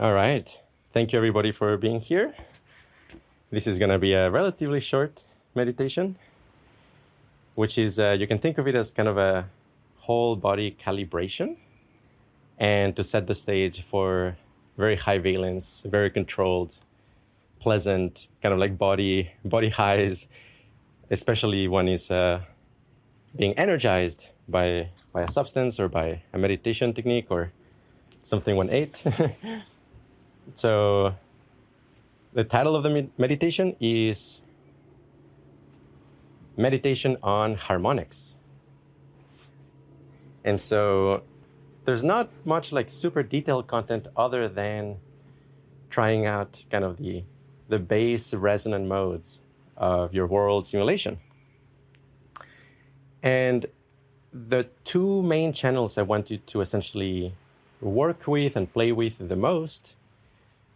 All right. Thank you, everybody, for being here. This is going to be a relatively short meditation, which is, uh, you can think of it as kind of a whole body calibration and to set the stage for very high valence, very controlled, pleasant, kind of like body, body highs, especially when it's uh, being energized by, by a substance or by a meditation technique or something one ate. So, the title of the meditation is Meditation on Harmonics. And so, there's not much like super detailed content other than trying out kind of the, the base resonant modes of your world simulation. And the two main channels I want you to essentially work with and play with the most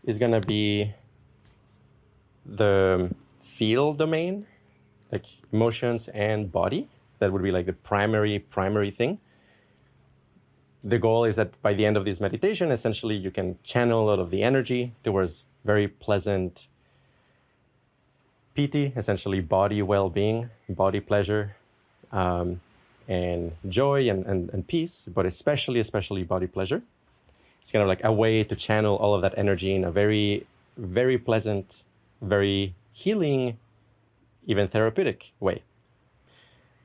is going to be the feel domain, like emotions and body. That would be like the primary, primary thing. The goal is that by the end of this meditation, essentially, you can channel a lot of the energy towards very pleasant piti, essentially body well being, body pleasure, um, and joy and, and, and peace, but especially, especially body pleasure it's kind of like a way to channel all of that energy in a very, very pleasant, very healing, even therapeutic way.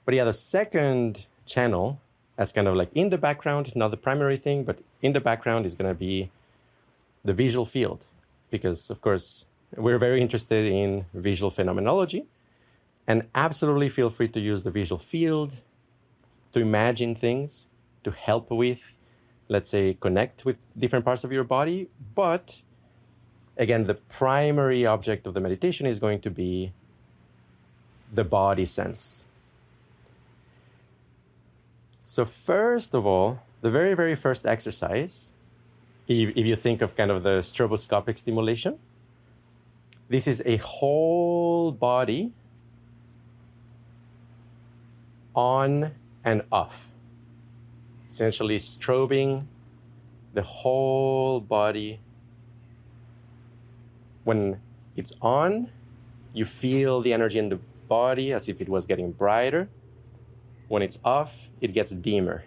But yeah, the second channel, as kind of like in the background, not the primary thing, but in the background is going to be the visual field. Because, of course, we're very interested in visual phenomenology. And absolutely feel free to use the visual field to imagine things, to help with let's say, connect with different parts of your body. But again, the primary object of the meditation is going to be the body sense. So, first of all, the very, very first exercise, if, if you think of kind of the stroboscopic stimulation, this is a whole body on and off essentially strobing the whole body. When it's on, you feel the energy in the body as if it was getting brighter. When it's off, it gets dimmer.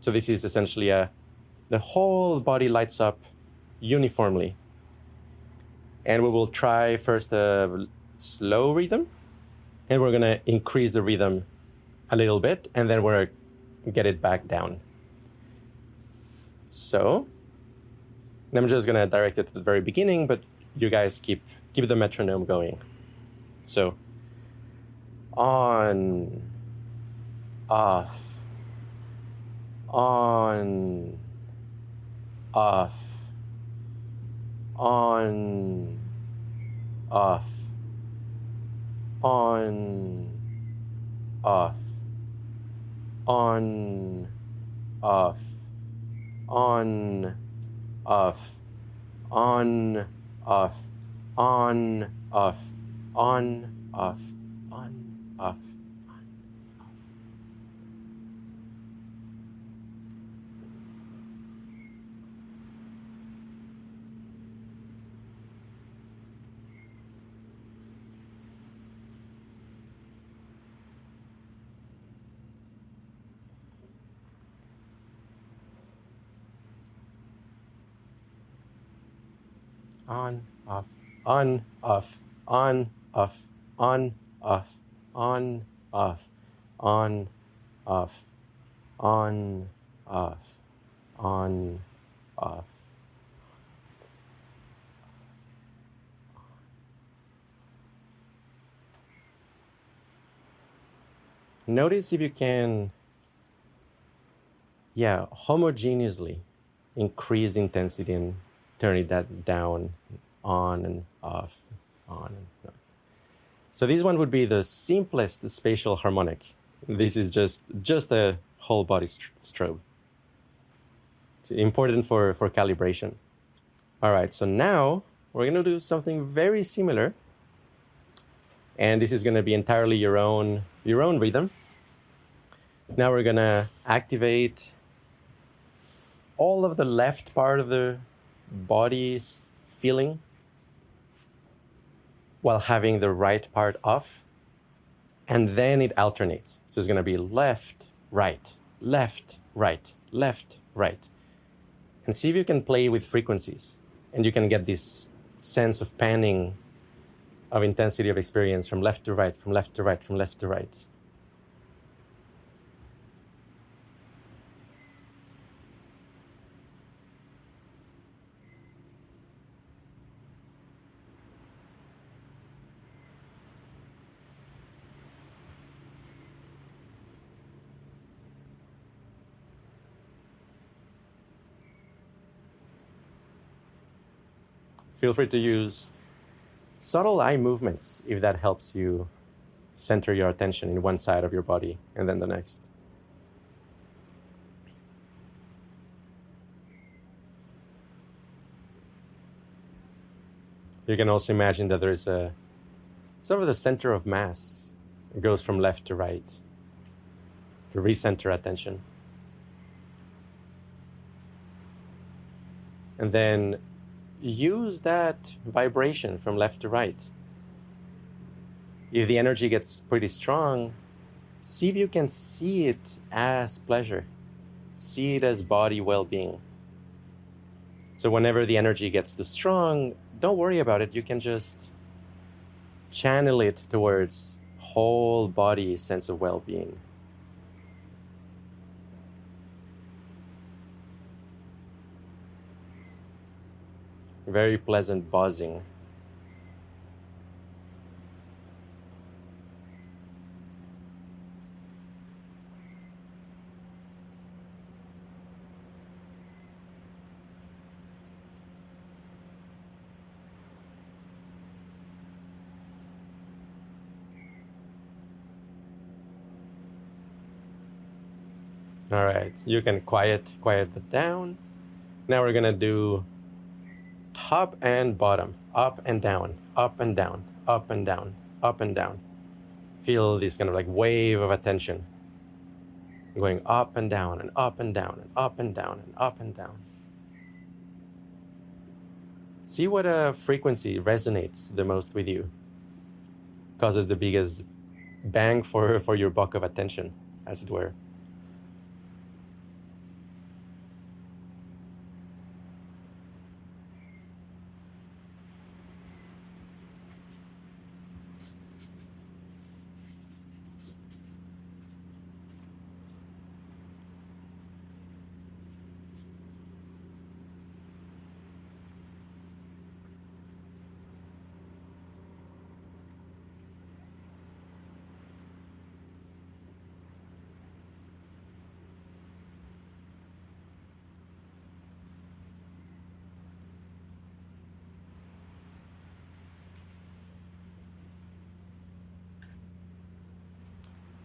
So this is essentially a the whole body lights up uniformly. And we will try first a slow rhythm, and we're gonna increase the rhythm a little bit, and then we're get it back down. So, I'm just gonna direct it at the very beginning, but you guys keep keep the metronome going. So, on, off, on, off, on, off, on, off on, off, on, off, on, off, on, off, on, off, on, off. On, off, on, off, on, off, on, off, on, off, on, off, on, off, on, off. Notice if you can, yeah, homogeneously increase intensity and turning that down, on and off, on and off. So this one would be the simplest spatial harmonic. This is just just a whole body strobe. It's important for, for calibration. All right, so now we're gonna do something very similar. And this is gonna be entirely your own your own rhythm. Now we're gonna activate all of the left part of the body's feeling while having the right part off. And then it alternates. So it's going to be left, right, left, right, left, right. And see if you can play with frequencies and you can get this sense of panning of intensity of experience from left to right, from left to right, from left to right. Feel free to use subtle eye movements if that helps you center your attention in one side of your body and then the next. You can also imagine that there's a sort of the center of mass. It goes from left to right to recenter attention. And then use that vibration from left to right. If the energy gets pretty strong, see if you can see it as pleasure, see it as body well being. So, whenever the energy gets too strong, don't worry about it. You can just channel it towards whole body sense of well being. Very pleasant buzzing. All right, so you can quiet quiet it down. Now we're gonna do top and bottom, up and down, up and down, up and down, up and down. Feel this kind of like wave of attention going up and down and up and down and up and down and up and down. See what a frequency resonates the most with you, causes the biggest bang for, for your buck of attention, as it were.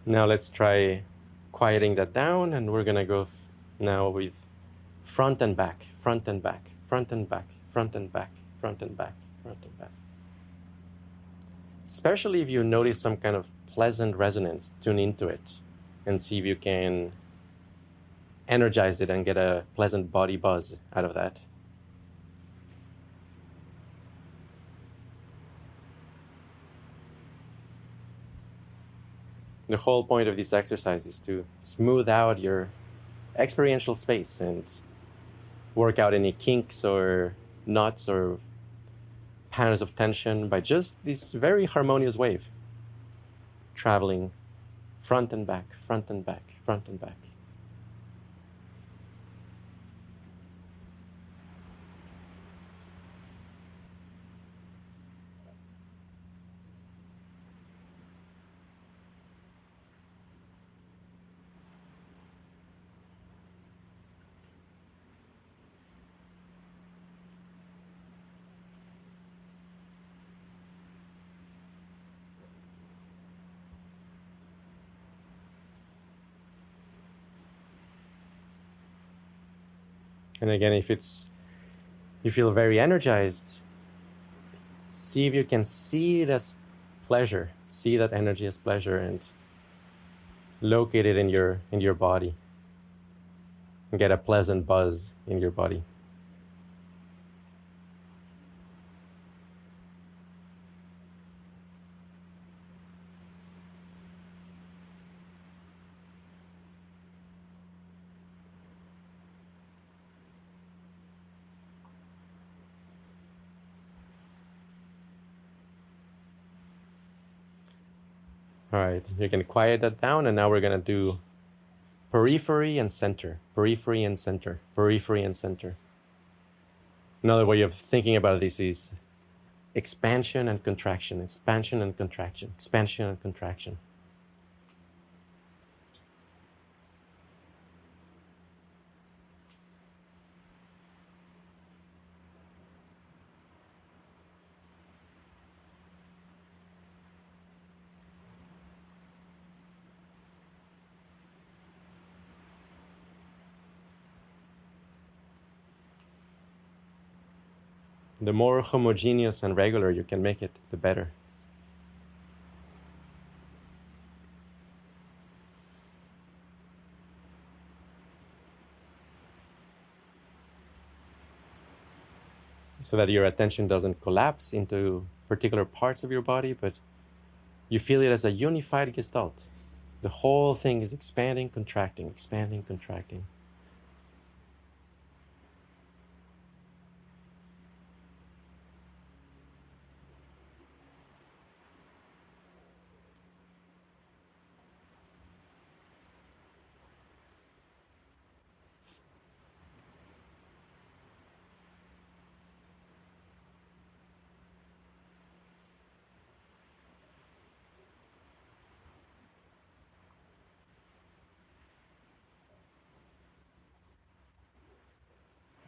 Now let's try quieting that down and we're gonna go now with front and back, front and back, front and back, front and back, front and back, front and back. Especially if you notice some kind of pleasant resonance, tune into it and see if you can energize it and get a pleasant body buzz out of that. The whole point of this exercise is to smooth out your experiential space and work out any kinks or knots or patterns of tension by just this very harmonious wave traveling front and back, front and back, front and back. And again, if it's you feel very energized, see if you can see it as pleasure. See that energy as pleasure and locate it in your in your body and get a pleasant buzz in your body. All right, you can quiet that down, and now we're gonna do periphery and center, periphery and center, periphery and center. Another way of thinking about this is expansion and contraction, expansion and contraction, expansion and contraction. The more homogeneous and regular you can make it, the better. So that your attention doesn't collapse into particular parts of your body, but you feel it as a unified gestalt. The whole thing is expanding, contracting, expanding, contracting.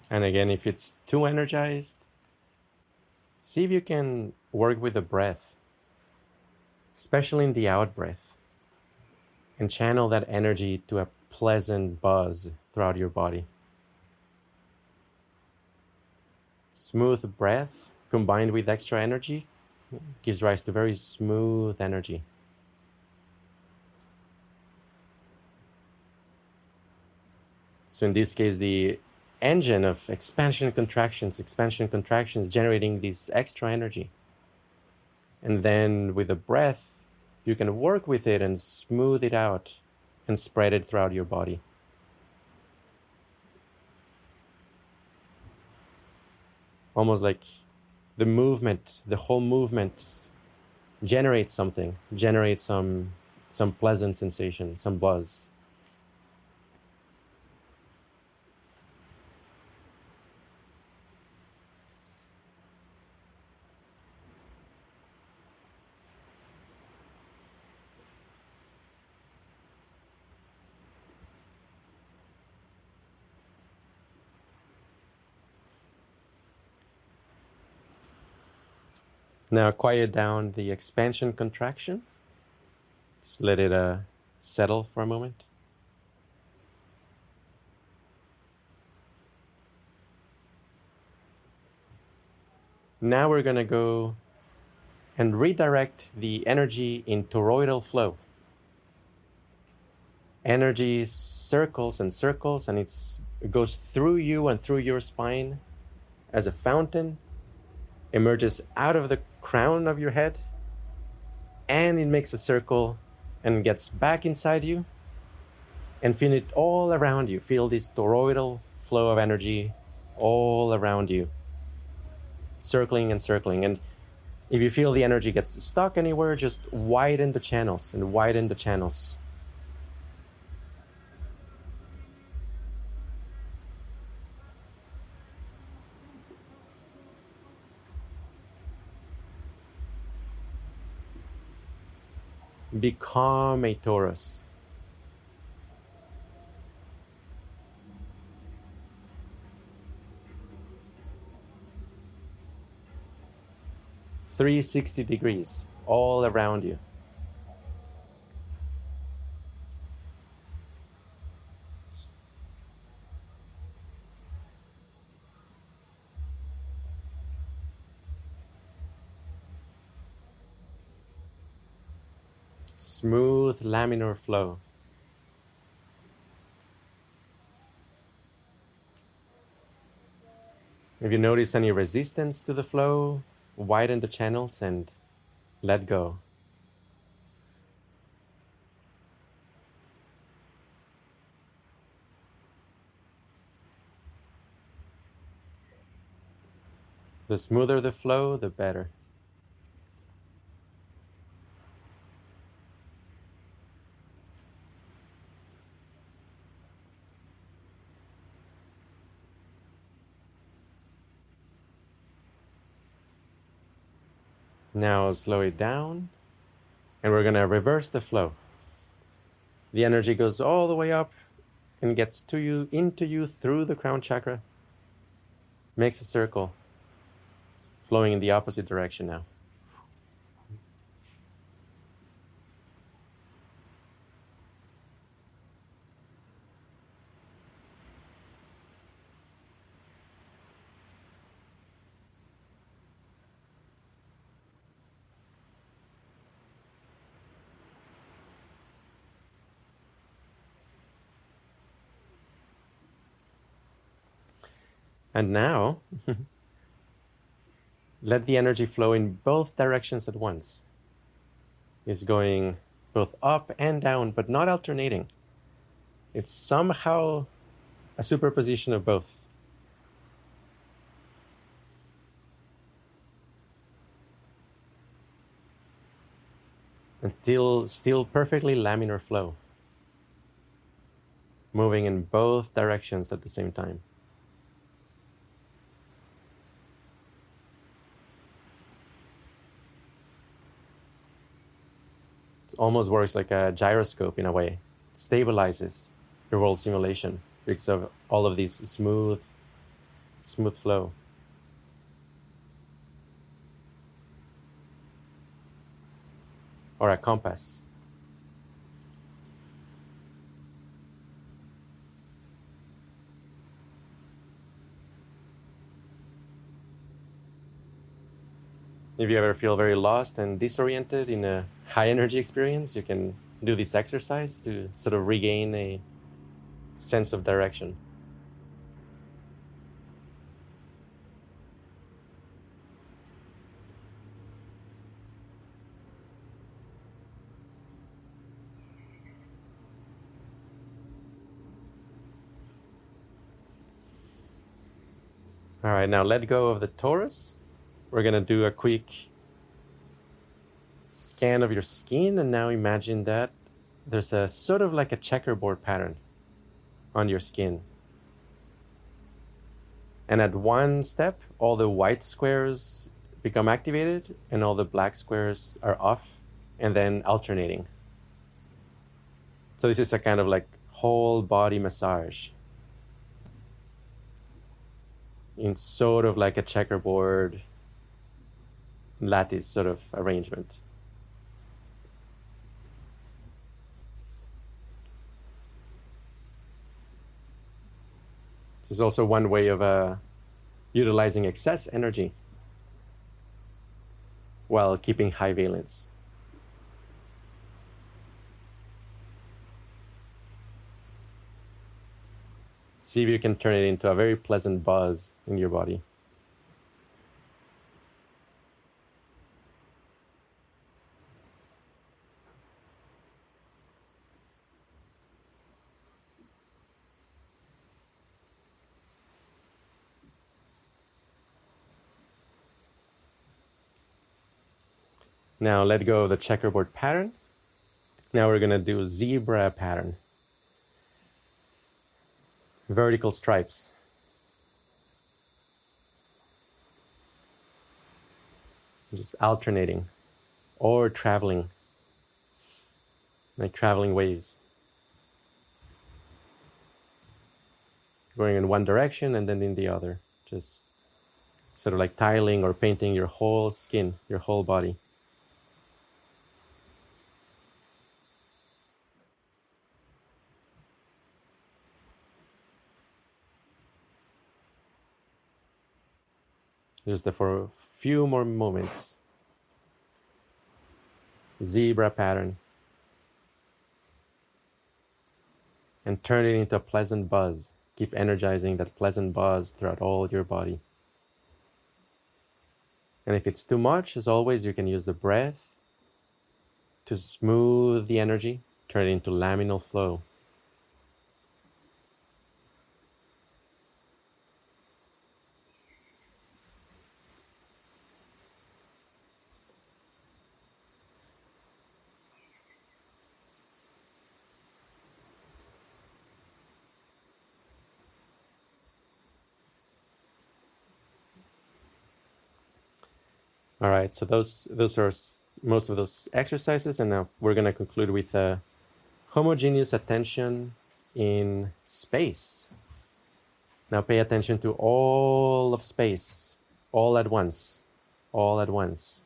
And again, if it's too energized, see if you can work with the breath, especially in the out breath, and channel that energy to a pleasant buzz throughout your body. Smooth breath combined with extra energy gives rise to very smooth energy. So in this case, the engine of expansion contractions, expansion contractions, generating this extra energy. And then with the breath, you can work with it and smooth it out and spread it throughout your body. Almost like the movement, the whole movement generates something, generates some some pleasant sensation, some buzz. Now quiet down the expansion contraction. Just let it uh, settle for a moment. Now we're going to go and redirect the energy in toroidal flow. Energy circles and circles, and it goes through you and through your spine as a fountain emerges out of the crown of your head and it makes a circle and gets back inside you and feel it all around you. Feel this toroidal flow of energy all around you, circling and circling. And if you feel the energy gets stuck anywhere, just widen the channels and widen the channels. Become a torus. Three sixty degrees all around you. Smooth laminar flow. If you notice any resistance to the flow, widen the channels and let go. The smoother the flow, the better. Now slow it down, and we're going to reverse the flow. The energy goes all the way up and gets to you, into you through the crown chakra, makes a circle, flowing in the opposite direction now. And now, let the energy flow in both directions at once. It's going both up and down, but not alternating. It's somehow a superposition of both. And still, still perfectly laminar flow, moving in both directions at the same time. Almost works like a gyroscope in a way. It stabilizes your world simulation because of all of these smooth, smooth flow. Or a compass. If you ever feel very lost and disoriented in a high energy experience, you can do this exercise to sort of regain a sense of direction. All right, now let go of the torus we're going to do a quick scan of your skin and now imagine that there's a sort of like a checkerboard pattern on your skin. And at one step, all the white squares become activated and all the black squares are off and then alternating. So this is a kind of like whole body massage. In sort of like a checkerboard lattice sort of arrangement. This is also one way of uh, utilizing excess energy while keeping high valence. See if you can turn it into a very pleasant buzz in your body. Now let go of the checkerboard pattern. Now we're to do zebra pattern. Vertical stripes. Just alternating or traveling, like traveling waves. Going in one direction and then in the other. Just sort of like tiling or painting your whole skin, your whole body. Just for a few more moments. Zebra pattern. And turn it into a pleasant buzz. Keep energizing that pleasant buzz throughout all your body. And if it's too much, as always, you can use the breath to smooth the energy, turn it into laminal flow. All right, so those those are most of those exercises, and now we're gonna conclude with a homogeneous attention in space. Now pay attention to all of space, all at once, all at once.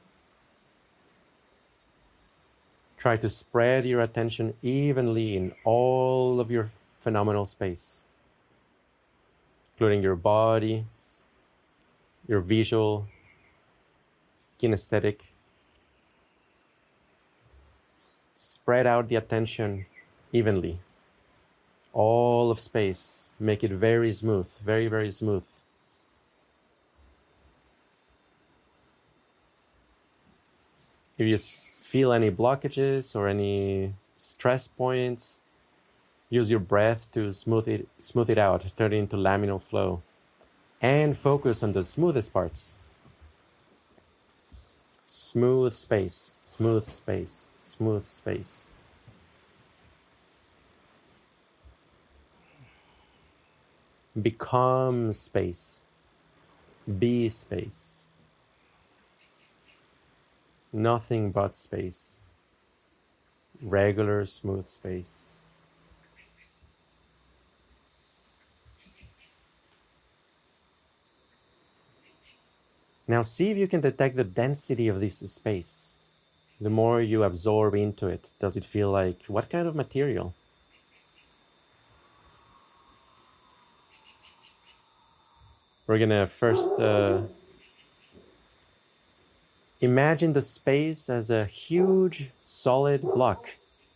Try to spread your attention evenly in all of your phenomenal space, including your body, your visual, kinesthetic. Spread out the attention evenly. All of space. Make it very smooth, very, very smooth. If you feel any blockages or any stress points, use your breath to smooth it, smooth it out, turn it into laminal flow, and focus on the smoothest parts. Smooth space, smooth space, smooth space. Become space. Be space. Nothing but space. Regular, smooth space. Now see if you can detect the density of this space. The more you absorb into it, does it feel like what kind of material? We're gonna first uh, imagine the space as a huge solid block,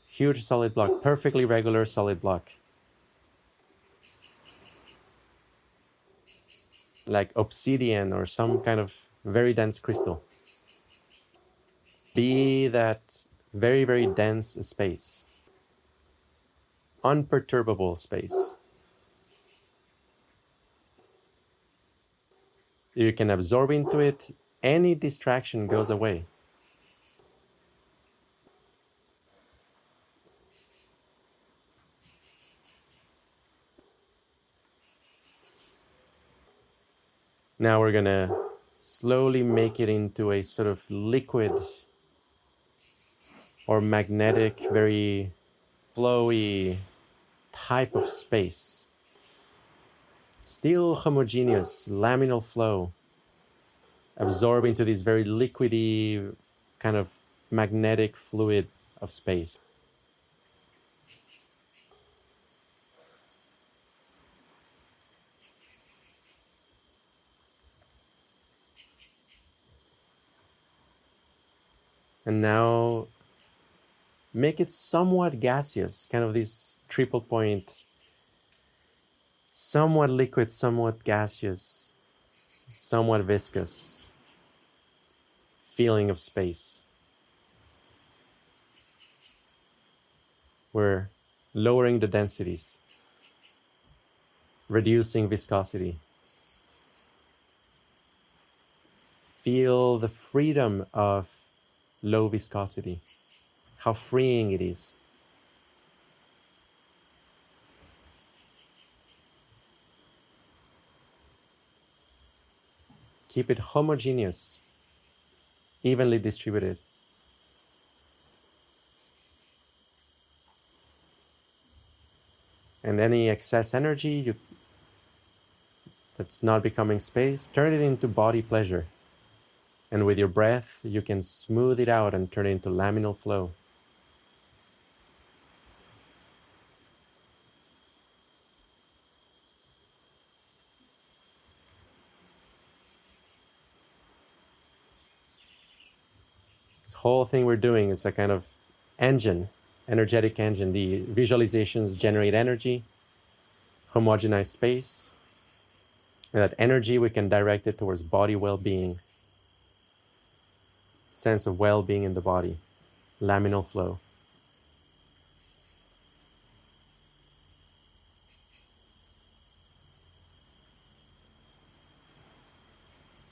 huge solid block, perfectly regular solid block. Like obsidian or some kind of very dense crystal. Be that very, very dense space, unperturbable space. You can absorb into it, any distraction goes away. Now we're going to slowly make it into a sort of liquid or magnetic, very flowy type of space. Still homogeneous, laminal flow, absorbing into this very liquidy kind of magnetic fluid of space. And now make it somewhat gaseous, kind of this triple point, somewhat liquid, somewhat gaseous, somewhat viscous feeling of space. We're lowering the densities, reducing viscosity. Feel the freedom of low viscosity, how freeing it is. Keep it homogeneous, evenly distributed. And any excess energy you, that's not becoming space, turn it into body pleasure. And with your breath, you can smooth it out and turn it into laminal flow. This whole thing we're doing is a kind of engine, energetic engine. The visualizations generate energy, homogenize space, and that energy we can direct it towards body well being sense of well being in the body, laminal flow.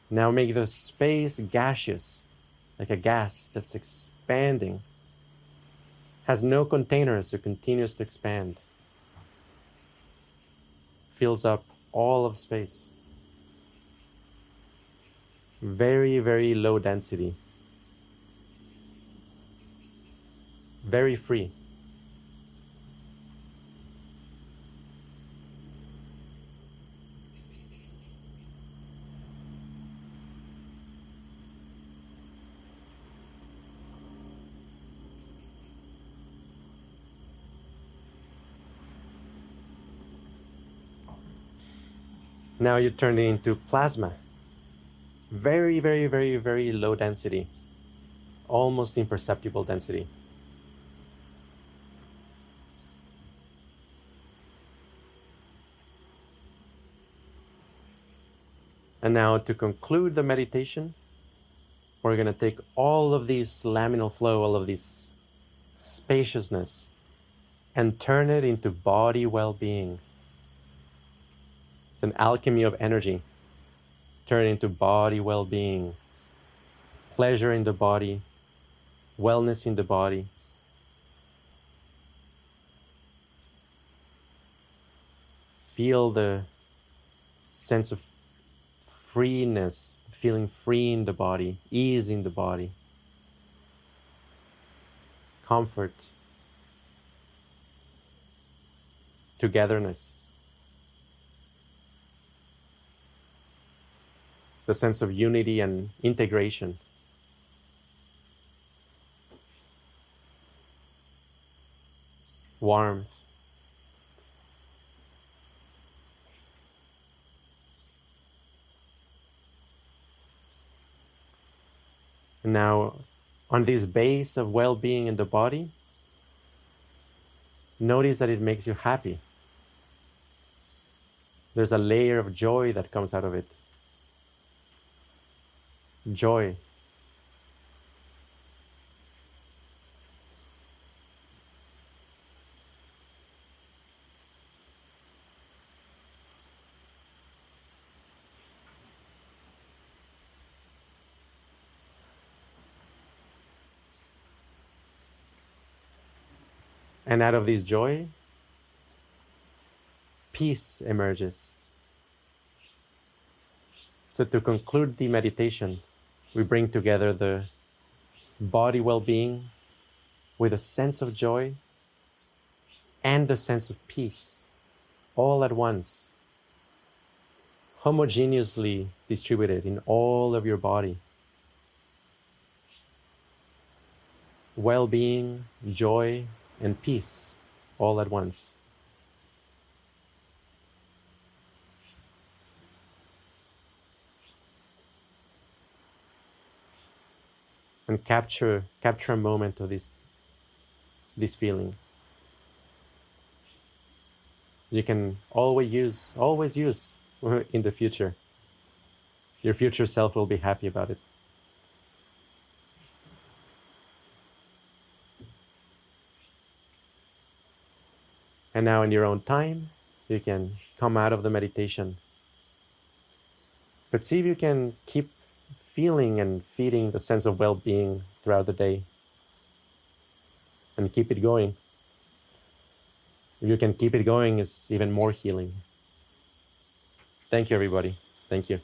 Now make the space gaseous, like a gas that's expanding, has no container, so continues to expand, fills up all of space. very, very low density, very free. Now you turn it into plasma. Very, very, very, very low density, almost imperceptible density. And now to conclude the meditation, we're going to take all of these laminal flow, all of this spaciousness, and turn it into body well being. It's an alchemy of energy. Turn it into body well being, pleasure in the body, wellness in the body. Feel the sense of freeness, feeling free in the body, ease in the body, comfort, togetherness. the sense of unity and integration. Warmth. Now, on this base of well being in the body, notice that it makes you happy. There's a layer of joy that comes out of it joy. And out of this joy, peace emerges. So, to conclude the meditation, we bring together the body well being with a sense of joy and a sense of peace all at once, homogeneously distributed in all of your body. Well being, joy, and peace all at once. and capture capture a moment of this this feeling. You can always use always use in the future. Your future self will be happy about it and now in your own time you can come out of the meditation but see if you can keep feeling and feeding the sense of well being throughout the day and keep it going. If you can keep it going, it's even more healing. Thank you, everybody. Thank you.